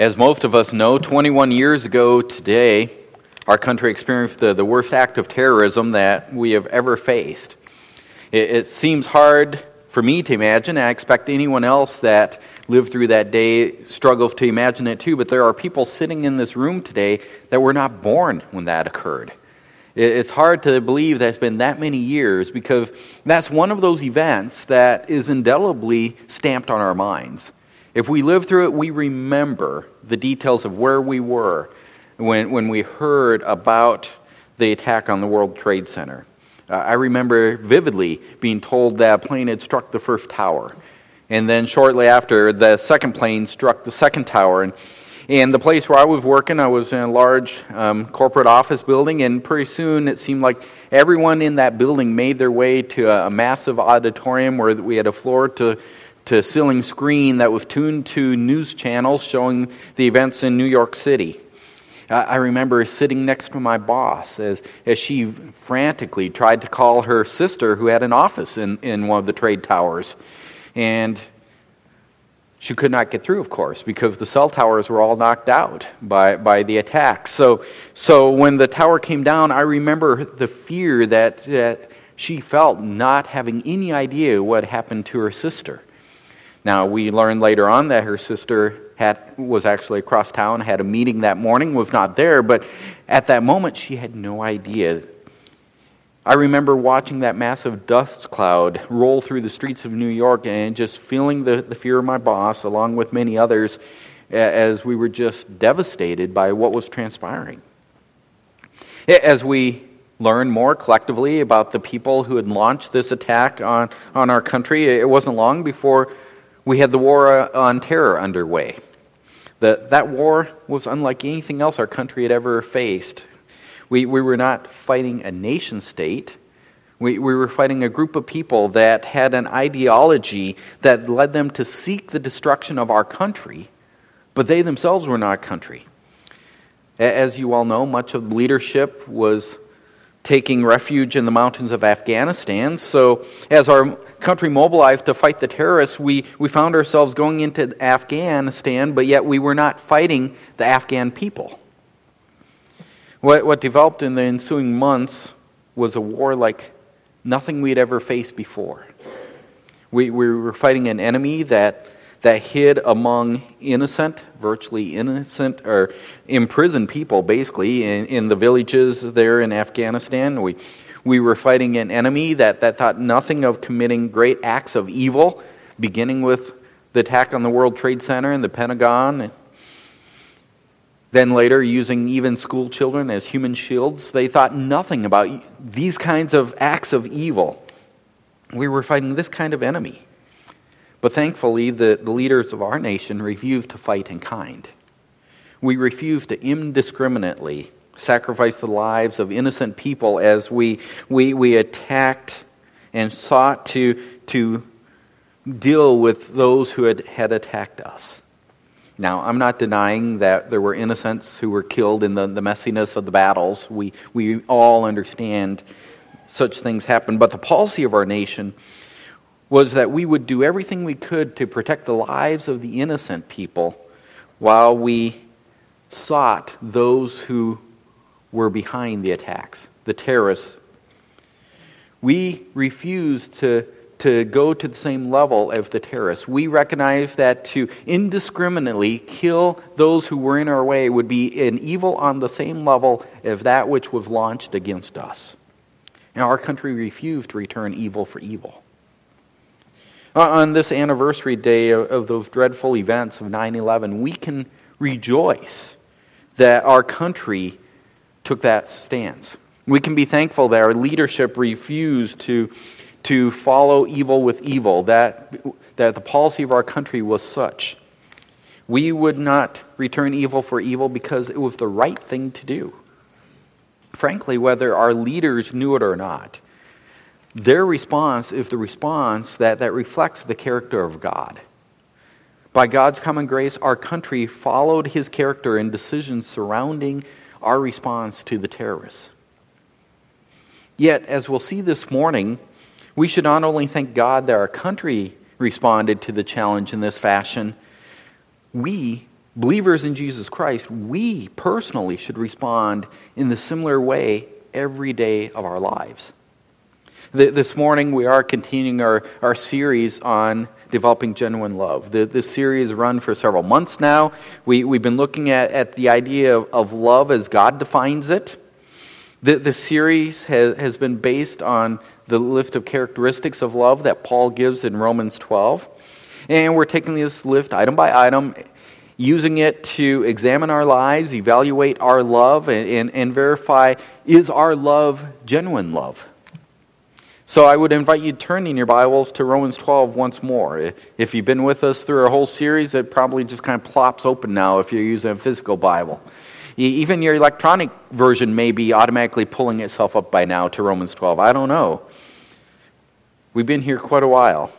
As most of us know, 21 years ago today, our country experienced the, the worst act of terrorism that we have ever faced. It, it seems hard for me to imagine. I expect anyone else that lived through that day struggles to imagine it too, but there are people sitting in this room today that were not born when that occurred. It's hard to believe that it's been that many years because that's one of those events that is indelibly stamped on our minds. If we live through it, we remember the details of where we were when, when we heard about the attack on the World Trade Center. Uh, I remember vividly being told that a plane had struck the first tower. And then shortly after, the second plane struck the second tower. And, and the place where I was working, I was in a large um, corporate office building, and pretty soon it seemed like everyone in that building made their way to a, a massive auditorium where we had a floor to to ceiling screen that was tuned to news channels showing the events in New York City. I remember sitting next to my boss as, as she frantically tried to call her sister, who had an office in, in one of the trade towers. And she could not get through, of course, because the cell towers were all knocked out by, by the attack. So, so when the tower came down, I remember the fear that, that she felt not having any idea what happened to her sister. Now, we learned later on that her sister had, was actually across town, had a meeting that morning, was not there, but at that moment she had no idea. I remember watching that massive dust cloud roll through the streets of New York and just feeling the, the fear of my boss, along with many others, as we were just devastated by what was transpiring. As we learned more collectively about the people who had launched this attack on, on our country, it wasn't long before we had the war on terror underway. The, that war was unlike anything else our country had ever faced. We, we were not fighting a nation state. We, we were fighting a group of people that had an ideology that led them to seek the destruction of our country, but they themselves were not country. As you all know, much of the leadership was taking refuge in the mountains of Afghanistan. So, as our country mobilized to fight the terrorists, we, we found ourselves going into Afghanistan, but yet we were not fighting the Afghan people. What, what developed in the ensuing months was a war like nothing we'd ever faced before. We, we were fighting an enemy that, that hid among innocent, virtually innocent, or imprisoned people, basically, in, in the villages there in Afghanistan. We, we were fighting an enemy that, that thought nothing of committing great acts of evil, beginning with the attack on the World Trade Center and the Pentagon. Then later, using even school children as human shields. They thought nothing about these kinds of acts of evil. We were fighting this kind of enemy. But thankfully, the, the leaders of our nation refused to fight in kind. We refused to indiscriminately sacrifice the lives of innocent people as we, we, we attacked and sought to, to deal with those who had, had attacked us. Now, I'm not denying that there were innocents who were killed in the, the messiness of the battles. We, we all understand such things happen. But the policy of our nation was that we would do everything we could to protect the lives of the innocent people while we sought those who were behind the attacks, the terrorists. We refuse to, to go to the same level as the terrorists. We recognize that to indiscriminately kill those who were in our way would be an evil on the same level as that which was launched against us. Now, our country refused to return evil for evil. Uh, on this anniversary day of, of those dreadful events of 9 11, we can rejoice that our country took that stance. We can be thankful that our leadership refused to, to follow evil with evil, that, that the policy of our country was such. We would not return evil for evil because it was the right thing to do. Frankly, whether our leaders knew it or not, their response is the response that, that reflects the character of God. By God's common grace, our country followed his character in decisions surrounding our response to the terrorists. Yet, as we'll see this morning, we should not only thank God that our country responded to the challenge in this fashion, we believers in Jesus Christ, we personally should respond in the similar way every day of our lives. This morning, we are continuing our, our series on developing genuine love. The, this series run for several months now. We, we've been looking at, at the idea of, of love as God defines it. The, the series has, has been based on the list of characteristics of love that Paul gives in Romans 12. And we're taking this list item by item, using it to examine our lives, evaluate our love, and, and, and verify is our love genuine love? So I would invite you to turn in your Bibles to Romans 12 once more. If you've been with us through our whole series, it probably just kind of plops open now if you're using a physical Bible. Even your electronic version may be automatically pulling itself up by now to Romans 12. I don't know. We've been here quite a while.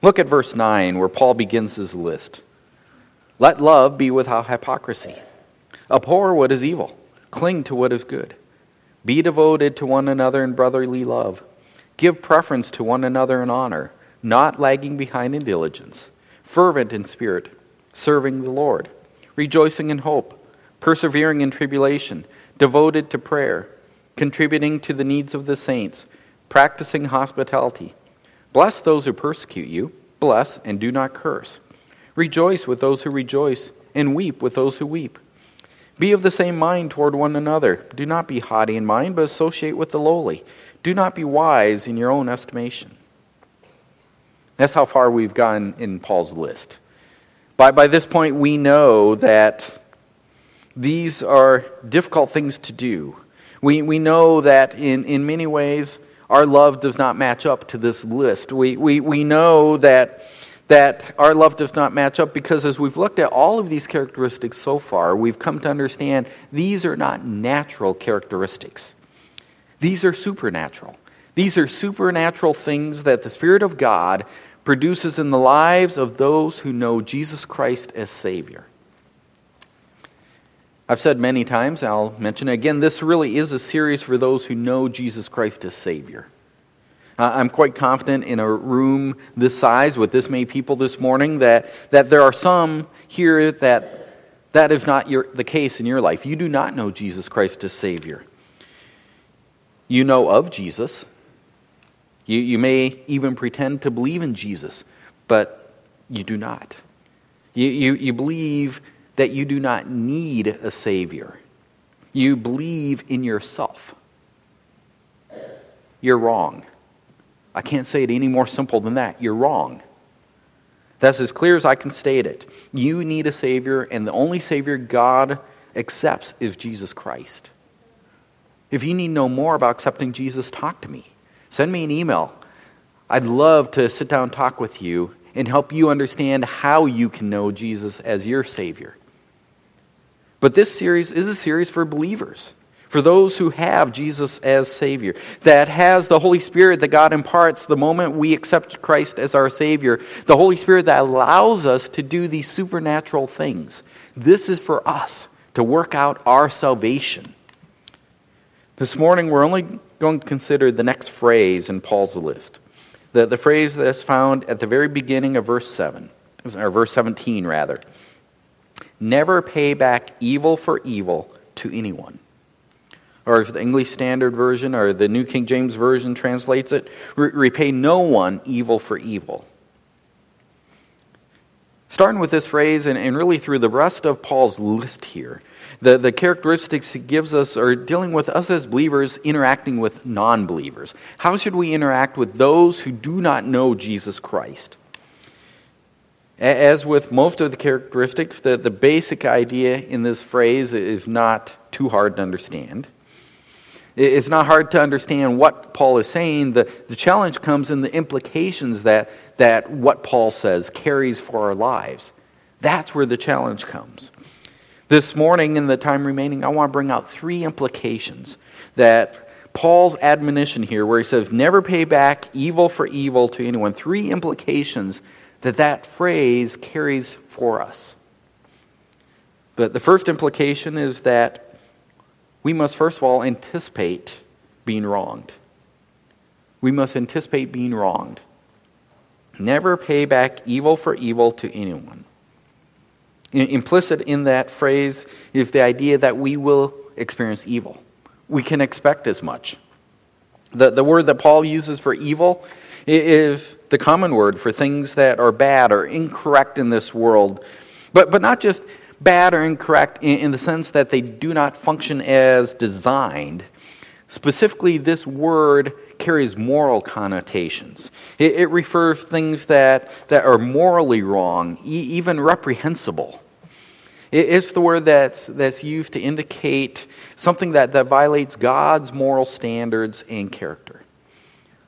Look at verse 9 where Paul begins his list. Let love be without hypocrisy. Abhor what is evil. Cling to what is good. Be devoted to one another in brotherly love. Give preference to one another in honor, not lagging behind in diligence, fervent in spirit, serving the Lord, rejoicing in hope, persevering in tribulation, devoted to prayer, contributing to the needs of the saints, practicing hospitality. Bless those who persecute you, bless and do not curse. Rejoice with those who rejoice, and weep with those who weep. Be of the same mind toward one another. Do not be haughty in mind, but associate with the lowly. Do not be wise in your own estimation. That's how far we've gone in Paul's list. By, by this point, we know that these are difficult things to do. We, we know that in, in many ways, our love does not match up to this list. We, we, we know that, that our love does not match up because as we've looked at all of these characteristics so far, we've come to understand these are not natural characteristics. These are supernatural. These are supernatural things that the Spirit of God produces in the lives of those who know Jesus Christ as Savior. I've said many times, I'll mention it again, this really is a series for those who know Jesus Christ as Savior. I'm quite confident in a room this size with this many people this morning that, that there are some here that that is not your, the case in your life. You do not know Jesus Christ as Savior. You know of Jesus. You, you may even pretend to believe in Jesus, but you do not. You, you, you believe that you do not need a Savior. You believe in yourself. You're wrong. I can't say it any more simple than that. You're wrong. That's as clear as I can state it. You need a Savior, and the only Savior God accepts is Jesus Christ. If you need to know more about accepting Jesus, talk to me. Send me an email. I'd love to sit down and talk with you and help you understand how you can know Jesus as your Savior. But this series is a series for believers, for those who have Jesus as Savior, that has the Holy Spirit that God imparts the moment we accept Christ as our Savior, the Holy Spirit that allows us to do these supernatural things. This is for us to work out our salvation. This morning, we're only going to consider the next phrase in Paul's list. The, the phrase that is found at the very beginning of verse 7, or verse 17, rather. Never pay back evil for evil to anyone. Or as the English Standard Version or the New King James Version translates it, repay no one evil for evil. Starting with this phrase and, and really through the rest of Paul's list here, the, the characteristics he gives us are dealing with us as believers interacting with non believers. How should we interact with those who do not know Jesus Christ? As with most of the characteristics, the, the basic idea in this phrase is not too hard to understand. It's not hard to understand what Paul is saying. The, the challenge comes in the implications that, that what Paul says carries for our lives. That's where the challenge comes. This morning, in the time remaining, I want to bring out three implications that Paul's admonition here, where he says, never pay back evil for evil to anyone, three implications that that phrase carries for us. The, the first implication is that we must, first of all, anticipate being wronged. We must anticipate being wronged. Never pay back evil for evil to anyone. Implicit in that phrase is the idea that we will experience evil. We can expect as much. The, the word that Paul uses for evil is the common word for things that are bad or incorrect in this world. But, but not just bad or incorrect in, in the sense that they do not function as designed. Specifically, this word carries moral connotations. It, it refers things that, that are morally wrong, e- even reprehensible. It, it's the word that's, that's used to indicate something that, that violates God's moral standards and character.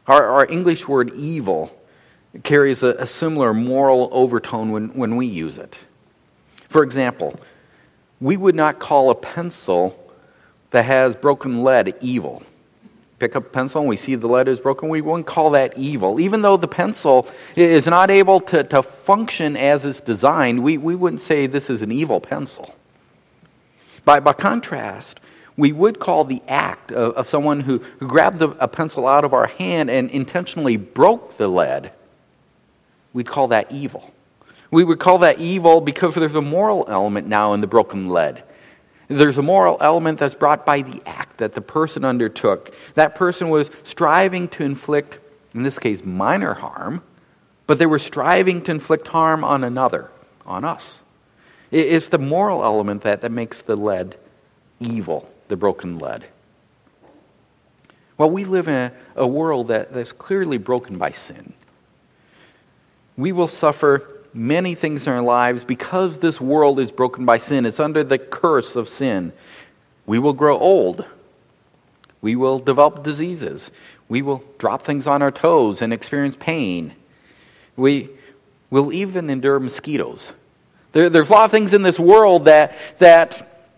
Our, our English word evil carries a, a similar moral overtone when, when we use it. For example, we would not call a pencil that has broken lead evil pick up a pencil and we see the lead is broken, we wouldn't call that evil. Even though the pencil is not able to, to function as it's designed, we, we wouldn't say this is an evil pencil. By, by contrast, we would call the act of, of someone who, who grabbed the, a pencil out of our hand and intentionally broke the lead, we'd call that evil. We would call that evil because there's a moral element now in the broken lead. There's a moral element that's brought by the act that the person undertook. That person was striving to inflict, in this case, minor harm, but they were striving to inflict harm on another, on us. It's the moral element that, that makes the lead evil, the broken lead. Well, we live in a, a world that, that's clearly broken by sin. We will suffer many things in our lives because this world is broken by sin. It's under the curse of sin. We will grow old. We will develop diseases. We will drop things on our toes and experience pain. We will even endure mosquitoes. There, there's a lot of things in this world that, that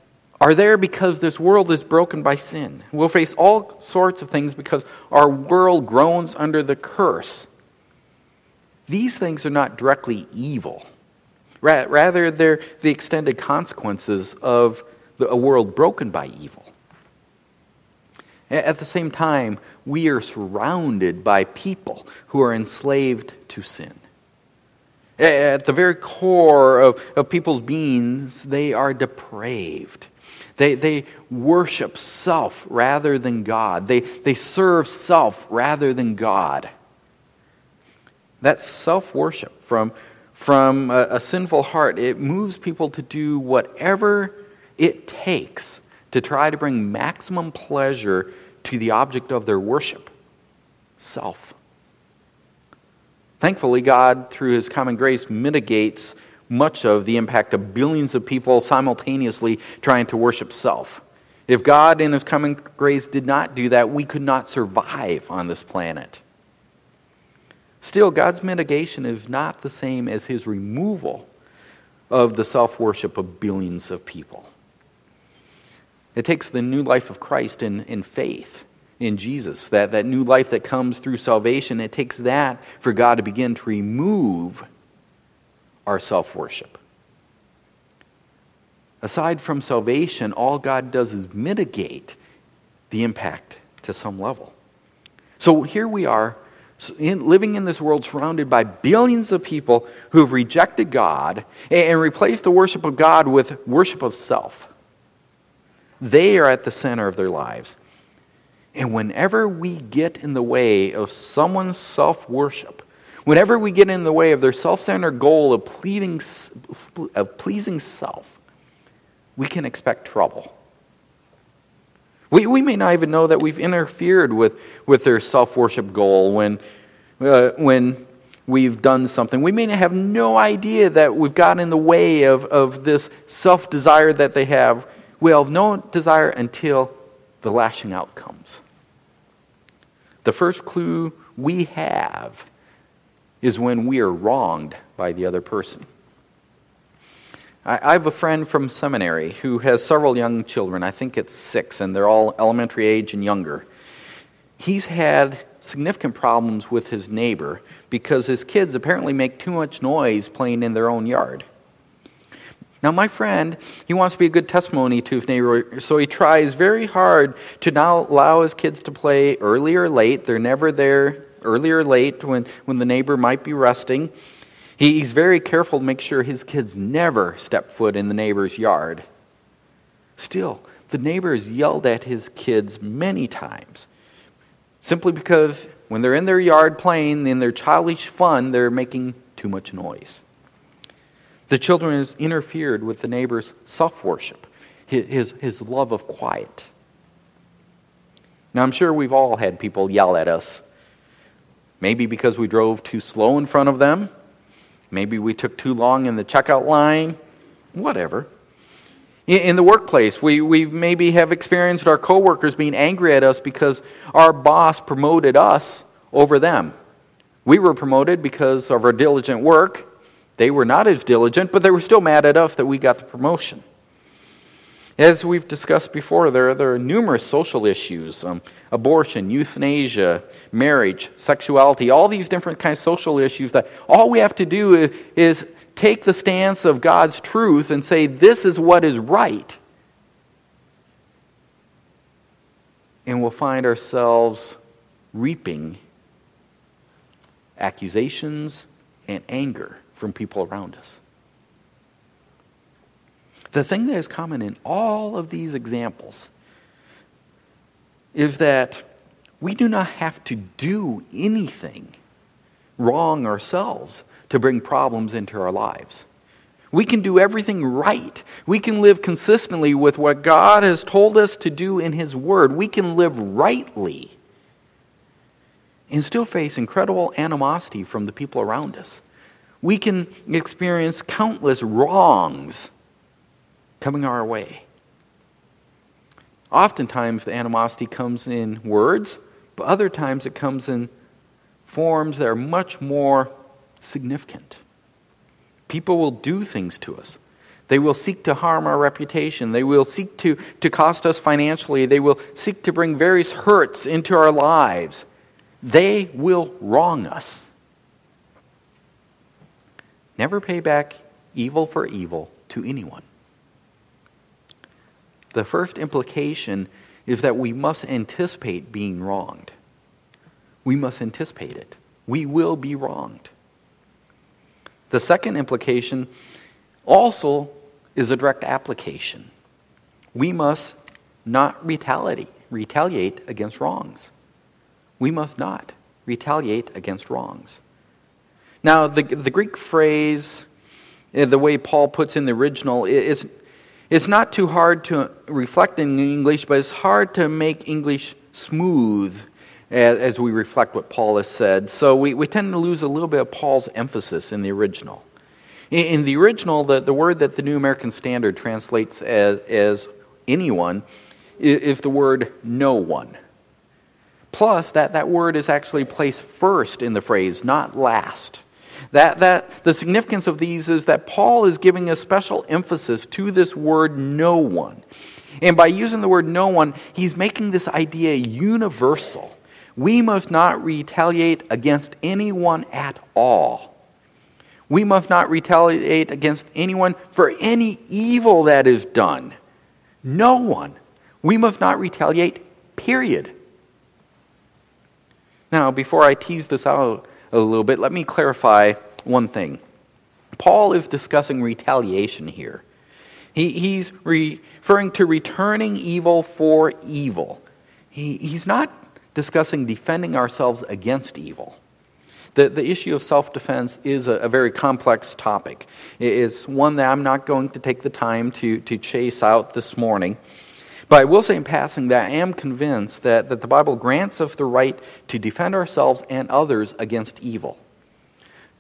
are there because this world is broken by sin. We'll face all sorts of things because our world groans under the curse these things are not directly evil. Rather, they're the extended consequences of a world broken by evil. At the same time, we are surrounded by people who are enslaved to sin. At the very core of, of people's beings, they are depraved. They, they worship self rather than God. They, they serve self rather than God. That self worship from, from a, a sinful heart, it moves people to do whatever it takes to try to bring maximum pleasure to the object of their worship self. Thankfully, God, through His common grace, mitigates much of the impact of billions of people simultaneously trying to worship self. If God, in His common grace, did not do that, we could not survive on this planet. Still, God's mitigation is not the same as his removal of the self worship of billions of people. It takes the new life of Christ in, in faith in Jesus, that, that new life that comes through salvation. It takes that for God to begin to remove our self worship. Aside from salvation, all God does is mitigate the impact to some level. So here we are in, living in this world surrounded by billions of people who have rejected God and, and replaced the worship of God with worship of self. They are at the center of their lives. And whenever we get in the way of someone's self worship, whenever we get in the way of their self centered goal of pleasing, of pleasing self, we can expect trouble. We, we may not even know that we've interfered with, with their self worship goal when, uh, when we've done something. We may have no idea that we've gotten in the way of, of this self desire that they have. We'll have no desire until the lashing out comes. The first clue we have is when we are wronged by the other person. I have a friend from seminary who has several young children. I think it's six, and they're all elementary age and younger. He's had significant problems with his neighbor because his kids apparently make too much noise playing in their own yard. Now, my friend, he wants to be a good testimony to his neighbor, so he tries very hard to now allow his kids to play early or late. They're never there early or late when, when the neighbor might be resting. He's very careful to make sure his kids never step foot in the neighbor's yard. Still, the neighbor has yelled at his kids many times simply because when they're in their yard playing in their childish fun, they're making too much noise. The children has interfered with the neighbor's self worship, his, his love of quiet. Now, I'm sure we've all had people yell at us. Maybe because we drove too slow in front of them. Maybe we took too long in the checkout line. Whatever. In the workplace, we, we maybe have experienced our coworkers being angry at us because our boss promoted us over them. We were promoted because of our diligent work. They were not as diligent, but they were still mad at us that we got the promotion. As we've discussed before, there, there are numerous social issues um, abortion, euthanasia, marriage, sexuality, all these different kinds of social issues that all we have to do is, is take the stance of God's truth and say, this is what is right. And we'll find ourselves reaping accusations and anger from people around us. The thing that is common in all of these examples is that we do not have to do anything wrong ourselves to bring problems into our lives. We can do everything right. We can live consistently with what God has told us to do in His Word. We can live rightly and still face incredible animosity from the people around us. We can experience countless wrongs coming our way. Oftentimes, the animosity comes in words, but other times it comes in forms that are much more significant. People will do things to us. They will seek to harm our reputation. They will seek to, to cost us financially. They will seek to bring various hurts into our lives. They will wrong us. Never pay back evil for evil to anyone. The first implication is that we must anticipate being wronged. We must anticipate it. We will be wronged. The second implication also is a direct application. We must not retaliate, retaliate against wrongs. We must not retaliate against wrongs. Now, the, the Greek phrase, uh, the way Paul puts in the original, is it's not too hard to reflect in English, but it's hard to make English smooth as, as we reflect what Paul has said. So we, we tend to lose a little bit of Paul's emphasis in the original. In, in the original, the, the word that the New American Standard translates as, as anyone is, is the word no one. Plus, that, that word is actually placed first in the phrase, not last. That, that the significance of these is that Paul is giving a special emphasis to this word no one. And by using the word no one, he's making this idea universal. We must not retaliate against anyone at all. We must not retaliate against anyone for any evil that is done. No one. We must not retaliate, period. Now, before I tease this out a little bit, let me clarify one thing. Paul is discussing retaliation here. He, he's referring to returning evil for evil. He, he's not discussing defending ourselves against evil. The, the issue of self defense is a, a, very complex topic. It is one that I'm not going to take the time to, to chase out this morning. But I will say in passing that I am convinced that, that the Bible grants us the right to defend ourselves and others against evil.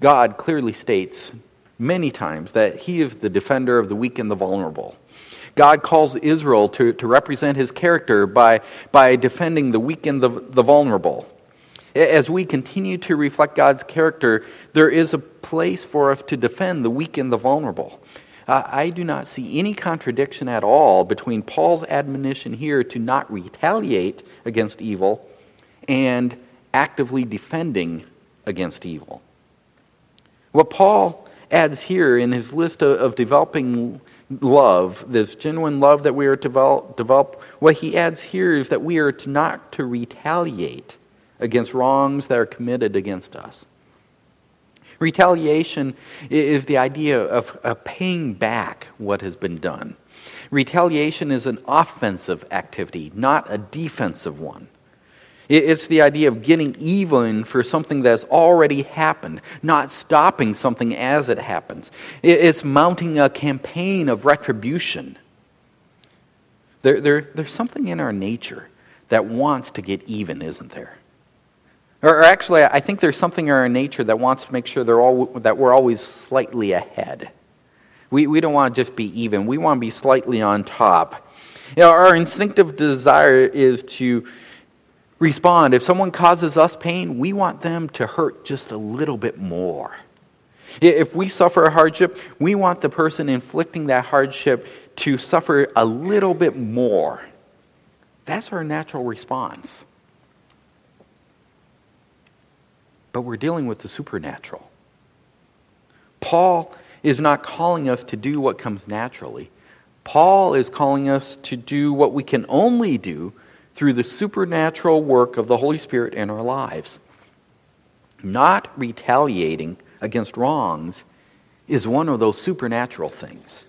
God clearly states many times that He is the defender of the weak and the vulnerable. God calls Israel to, to represent his character by, by defending the weak and the, the vulnerable. As we continue to reflect God's character, there is a place for us to defend the weak and the vulnerable. Uh, I do not see any contradiction at all between Paul's admonition here to not retaliate against evil and actively defending against evil. What Paul adds here in his list of, of developing love, this genuine love that we are to develop, develop, what he adds here is that we are to not to retaliate against wrongs that are committed against us. Retaliation is the idea of, of paying back what has been done. Retaliation is an offensive activity, not a defensive one. It's the idea of getting even for something that's already happened, not stopping something as it happens. It's mounting a campaign of retribution. There, there, there's something in our nature that wants to get even, isn't there? Or, or actually, I think there's something in our nature that wants to make sure all, that we're always slightly ahead. We, we don't want to just be even, we want to be slightly on top. You know, our instinctive desire is to respond. If someone causes us pain, we want them to hurt just a little bit more. If we suffer a hardship, we want the person inflicting that hardship to suffer a little bit more. That's our natural response. But we're dealing with the supernatural. Paul is not calling us to do what comes naturally. Paul is calling us to do what we can only do through the supernatural work of the Holy Spirit in our lives. Not retaliating against wrongs is one of those supernatural things.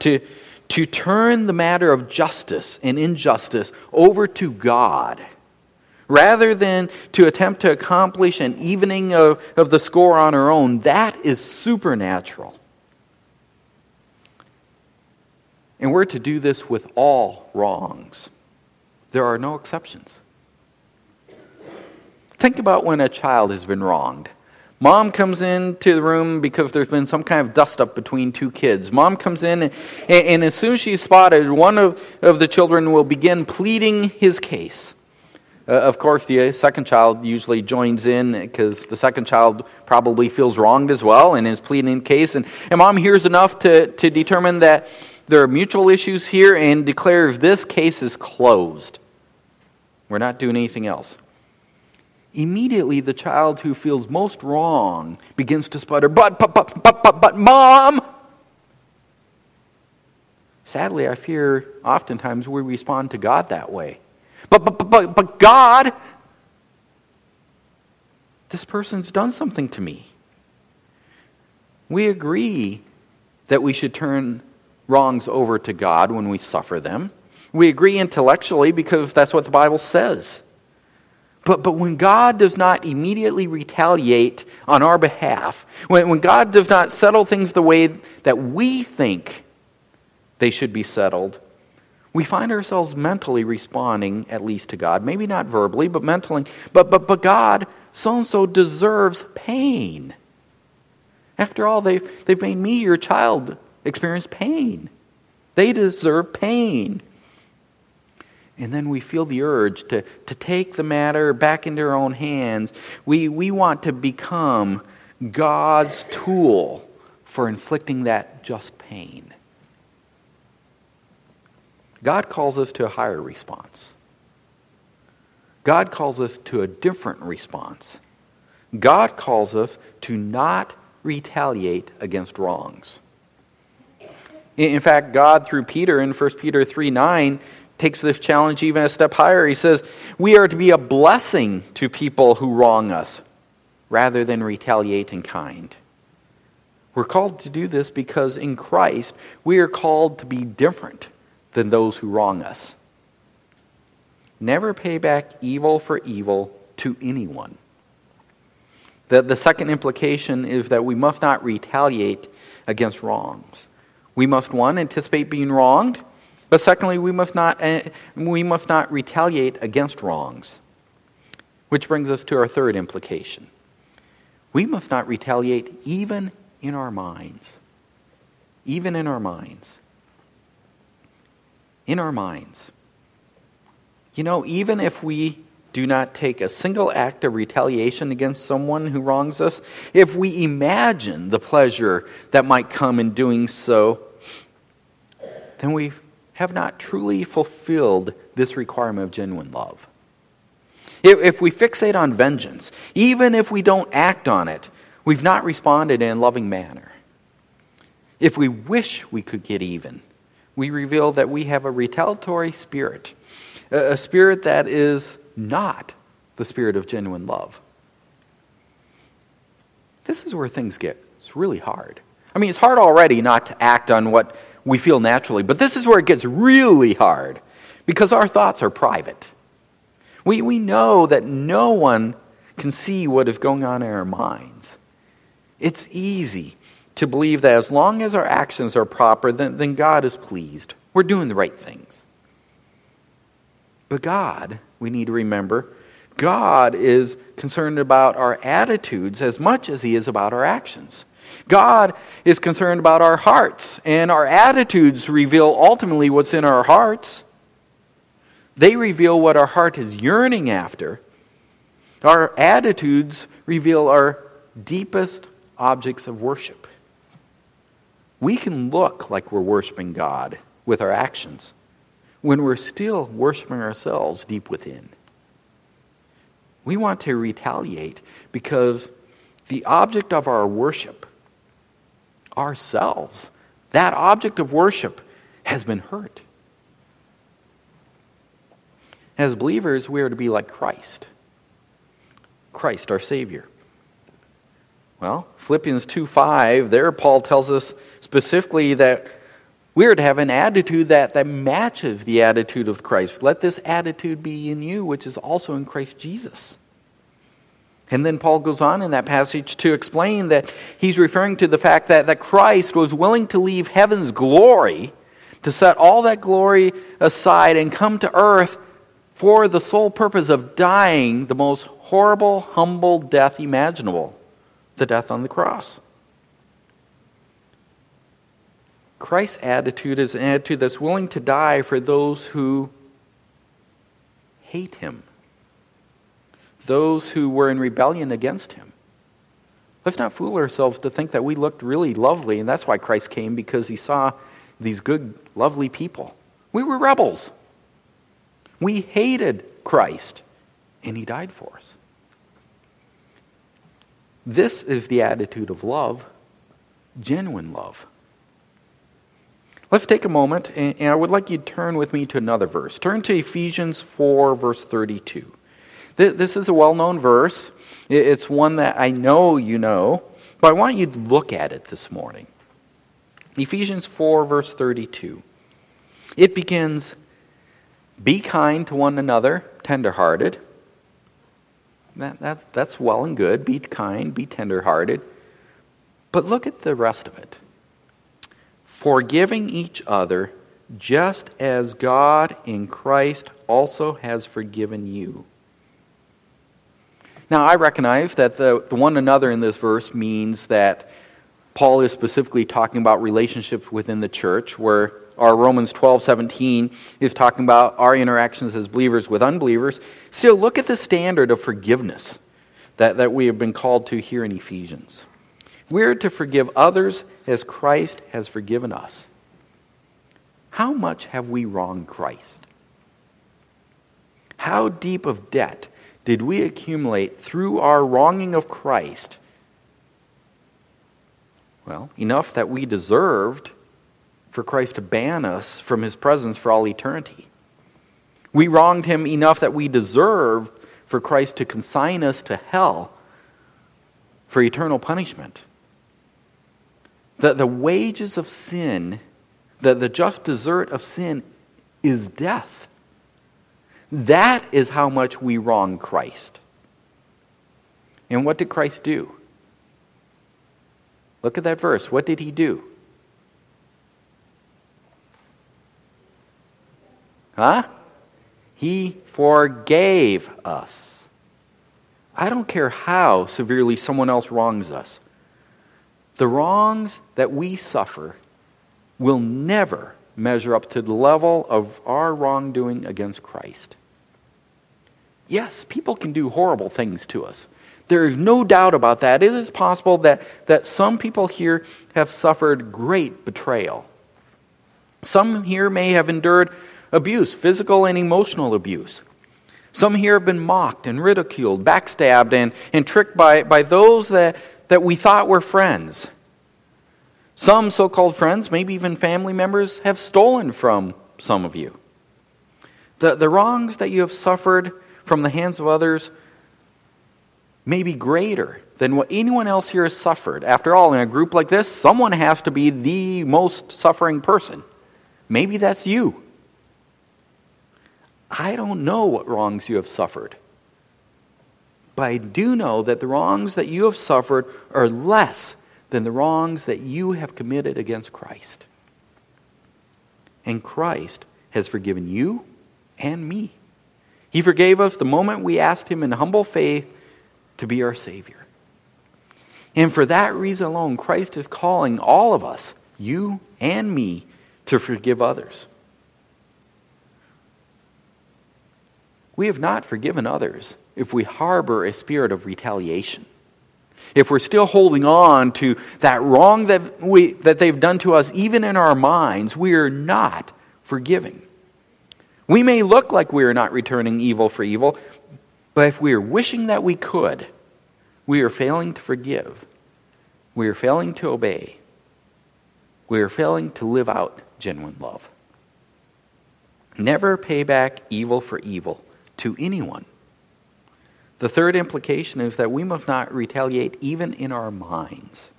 To, to turn the matter of justice and injustice over to God Rather than to attempt to accomplish an evening of, of the score on our own, that is supernatural. And we're to do this with all wrongs. There are no exceptions. Think about when a child has been wronged. Mom comes into the room because there's been some kind of dust up between two kids. Mom comes in, and, and as soon as she's spotted, one of, of the children will begin pleading his case. Uh, of course, the second child usually joins in because the second child probably feels wronged as well and is pleading in case. And, and mom hears enough to, to determine that there are mutual issues here and declares this case is closed. We're not doing anything else. Immediately, the child who feels most wrong begins to sputter, but, but, but, but, but, but, mom! Sadly, I fear oftentimes we respond to God that way. But, but, but, but God, this person's done something to me. We agree that we should turn wrongs over to God when we suffer them. We agree intellectually because that's what the Bible says. But, but when God does not immediately retaliate on our behalf, when, when God does not settle things the way that we think they should be settled, we find ourselves mentally responding at least to God. Maybe not verbally, but mentally. But, but, but God, so and so deserves pain. After all, they, they've made me, your child, experience pain. They deserve pain. And then we feel the urge to, to take the matter back into our own hands. We, we want to become God's tool for inflicting that just pain. God calls us to a higher response. God calls us to a different response. God calls us to not retaliate against wrongs. In fact, God, through Peter in 1 Peter 3 9, takes this challenge even a step higher. He says, We are to be a blessing to people who wrong us rather than retaliate in kind. We're called to do this because in Christ we are called to be different than those who wrong us. Never pay back evil for evil to anyone. The, the second implication is that we must not retaliate against wrongs. We must, one, anticipate being wronged, but secondly, we must not, uh, we must not retaliate against wrongs. Which brings us to our third implication. We must not retaliate even in our minds. Even in our minds in our minds. You know, even if we do not take a single act of retaliation against someone who wrongs us, if we imagine the pleasure that might come in doing so, then we have not truly fulfilled this requirement of genuine love. If, we fixate on vengeance, even if we don't act on it, we've not responded in a loving manner. If we wish we could get even, we reveal that we have a retaliatory spirit, a spirit that is not the spirit of genuine love. this is where things get it's really hard. I mean, it's hard already not to act on what we feel naturally, but this is where it gets really hard because our thoughts are private. We, we know that no one can see what is going on in our minds. It's easy to believe that as long as our actions are proper, then, then God is pleased. We're doing the right things. But God, we need to remember, God is concerned about our attitudes as much as He is about our actions. God is concerned about our hearts, and our attitudes reveal ultimately what's in our hearts. They reveal what our heart is yearning after. Our attitudes reveal our deepest objects of worship. We can look like we're worshiping God with our actions when we're still worshiping ourselves deep within. We want to retaliate because the object of our worship, ourselves, that object of worship has been hurt. As believers, we are to be like Christ. Christ, our Savior. Well, Philippians 2 5, there Paul tells us specifically that we are to have an attitude that, that matches the attitude of Christ. Let this attitude be in you, which is also in Christ Jesus. And then Paul goes on in that passage to explain that he's referring to the fact that, that Christ was willing to leave heaven's glory, to set all that glory aside and come to earth for the sole purpose of dying the most horrible, humble death imaginable the death on the cross. Christ's attitude is an attitude that's willing to die for those who hate him, those who were in rebellion against him. Let's not fool ourselves to think that we looked really lovely, and that's why Christ came, because he saw these good, lovely people. We were rebels. We hated Christ, and he died for us. This is the attitude of love, genuine love. Let's take a moment, and I would like you to turn with me to another verse. Turn to Ephesians 4, verse 32. This is a well known verse. It's one that I know you know, but I want you to look at it this morning. Ephesians 4, verse 32. It begins Be kind to one another, tenderhearted. That, that, that's well and good. Be kind, be tenderhearted. But look at the rest of it forgiving each other just as God in Christ also has forgiven you. Now, I recognize that the, the one another in this verse means that Paul is specifically talking about relationships within the church, where our Romans 12 17 is talking about our interactions as believers with unbelievers. Still, look at the standard of forgiveness that, that we have been called to here in Ephesians. We're to forgive others as Christ has forgiven us. How much have we wronged Christ? How deep of debt did we accumulate through our wronging of Christ? Well, enough that we deserved for Christ to ban us from his presence for all eternity. We wronged him enough that we deserved for Christ to consign us to hell for eternal punishment that the wages of sin, that the just desert of sin is death. That is how much we wrong Christ. And what did Christ do? Look at that verse. What did he do? Huh? He forgave us. I don't care how severely someone else wrongs us. The wrongs that we suffer will never measure up to the level of our wrongdoing against Christ. Yes, people can do horrible things to us. There is no doubt about that. It is possible that, that some people here have suffered great betrayal. Some here may have endured abuse, physical and emotional abuse. Some here have been mocked and ridiculed, backstabbed, and, and tricked by, by those that, that we thought were friends. Some so called friends, maybe even family members, have stolen from some of you. The, the wrongs that you have suffered from the hands of others may be greater than what anyone else here has suffered. After all, in a group like this, someone has to be the most suffering person. Maybe that's you. I don't know what wrongs you have suffered. But I do know that the wrongs that you have suffered are less than the wrongs that you have committed against Christ. And Christ has forgiven you and me. He forgave us the moment we asked Him in humble faith to be our Savior. And for that reason alone, Christ is calling all of us, you and me, to forgive others. We have not forgiven others if we harbor a spirit of retaliation. If we're still holding on to that wrong that, we, that they've done to us, even in our minds, we are not forgiving. We may look like we are not returning evil for evil, but if we are wishing that we could, we are failing to forgive. We are failing to obey. We are failing to live out genuine love. Never pay back evil for evil to anyone. The third implication is that we must not retaliate even in our minds.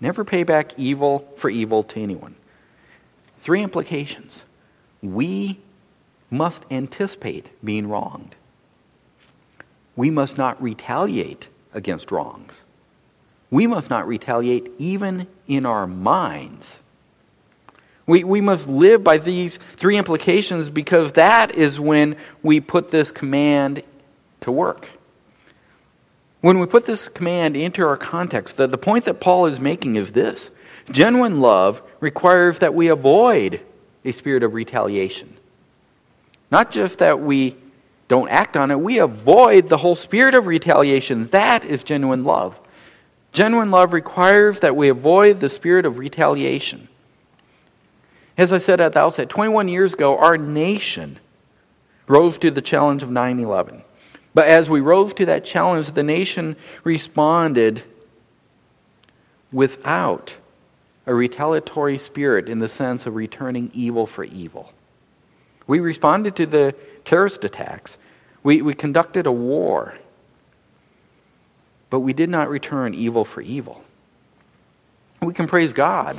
Never pay back evil for evil to anyone. Three implications. We must anticipate being wronged. We must not retaliate against wrongs. We must not retaliate even in our minds. We, we must live by these three implications because that is when we put this command to work. When we put this command into our context, the, the point that Paul is making is this genuine love requires that we avoid a spirit of retaliation. Not just that we don't act on it, we avoid the whole spirit of retaliation. That is genuine love. Genuine love requires that we avoid the spirit of retaliation. As I said at the outset, 21 years ago, our nation rose to the challenge of 9 11. But as we rose to that challenge, the nation responded without a retaliatory spirit in the sense of returning evil for evil. We responded to the terrorist attacks. We, we conducted a war. But we did not return evil for evil. We can praise God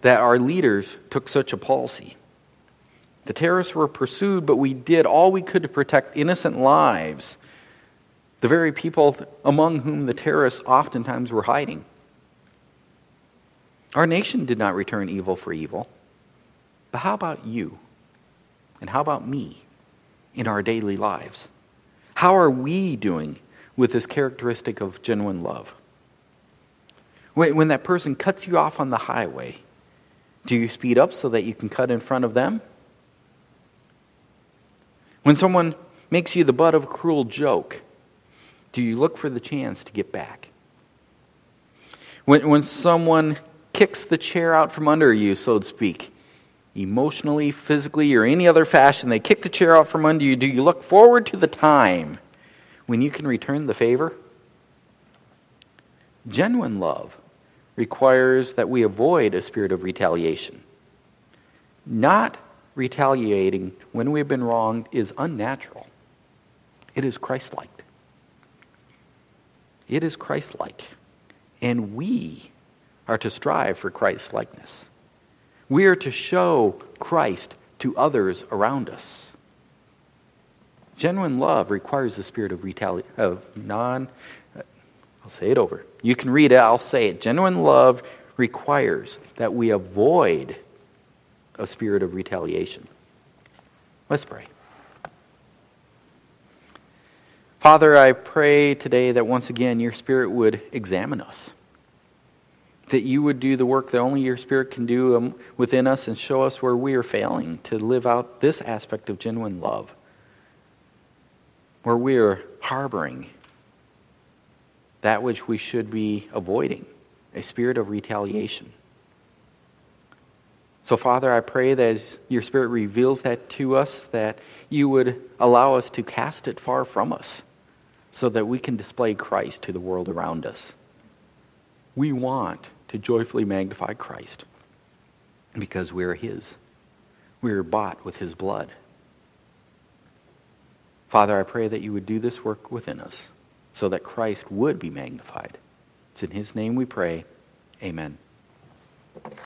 that our leaders took such a policy. The terrorists were pursued, but we did all we could to protect innocent lives the very people among whom the terrorists oftentimes were hiding. Our nation did not return evil for evil. But how about you? And how about me in our daily lives? How are we doing with this characteristic of genuine love? When that person cuts you off on the highway, do you speed up so that you can cut in front of them? When someone makes you the butt of a cruel joke, do you look for the chance to get back? When, when someone kicks the chair out from under you, so to speak, emotionally, physically, or any other fashion, they kick the chair out from under you, do you look forward to the time when you can return the favor? Genuine love requires that we avoid a spirit of retaliation. Not retaliating when we've been wronged is unnatural, it is Christ like. It is Christ like. And we are to strive for Christ likeness. We are to show Christ to others around us. Genuine love requires the spirit of retaliation, of non. I'll say it over. You can read it, I'll say it. Genuine love requires that we avoid a spirit of retaliation. Let's pray. Father, I pray today that once again your Spirit would examine us. That you would do the work that only your Spirit can do um, within us and show us where we are failing to live out this aspect of genuine love. Where we are harboring that which we should be avoiding a spirit of retaliation. So, Father, I pray that as your Spirit reveals that to us, that you would allow us to cast it far from us so that we can display Christ to the world around us. We want to joyfully magnify Christ because we are His. We are bought with His blood. Father, I pray that you would do this work within us. so that Christ would be magnified. It's in his name we pray. Amen.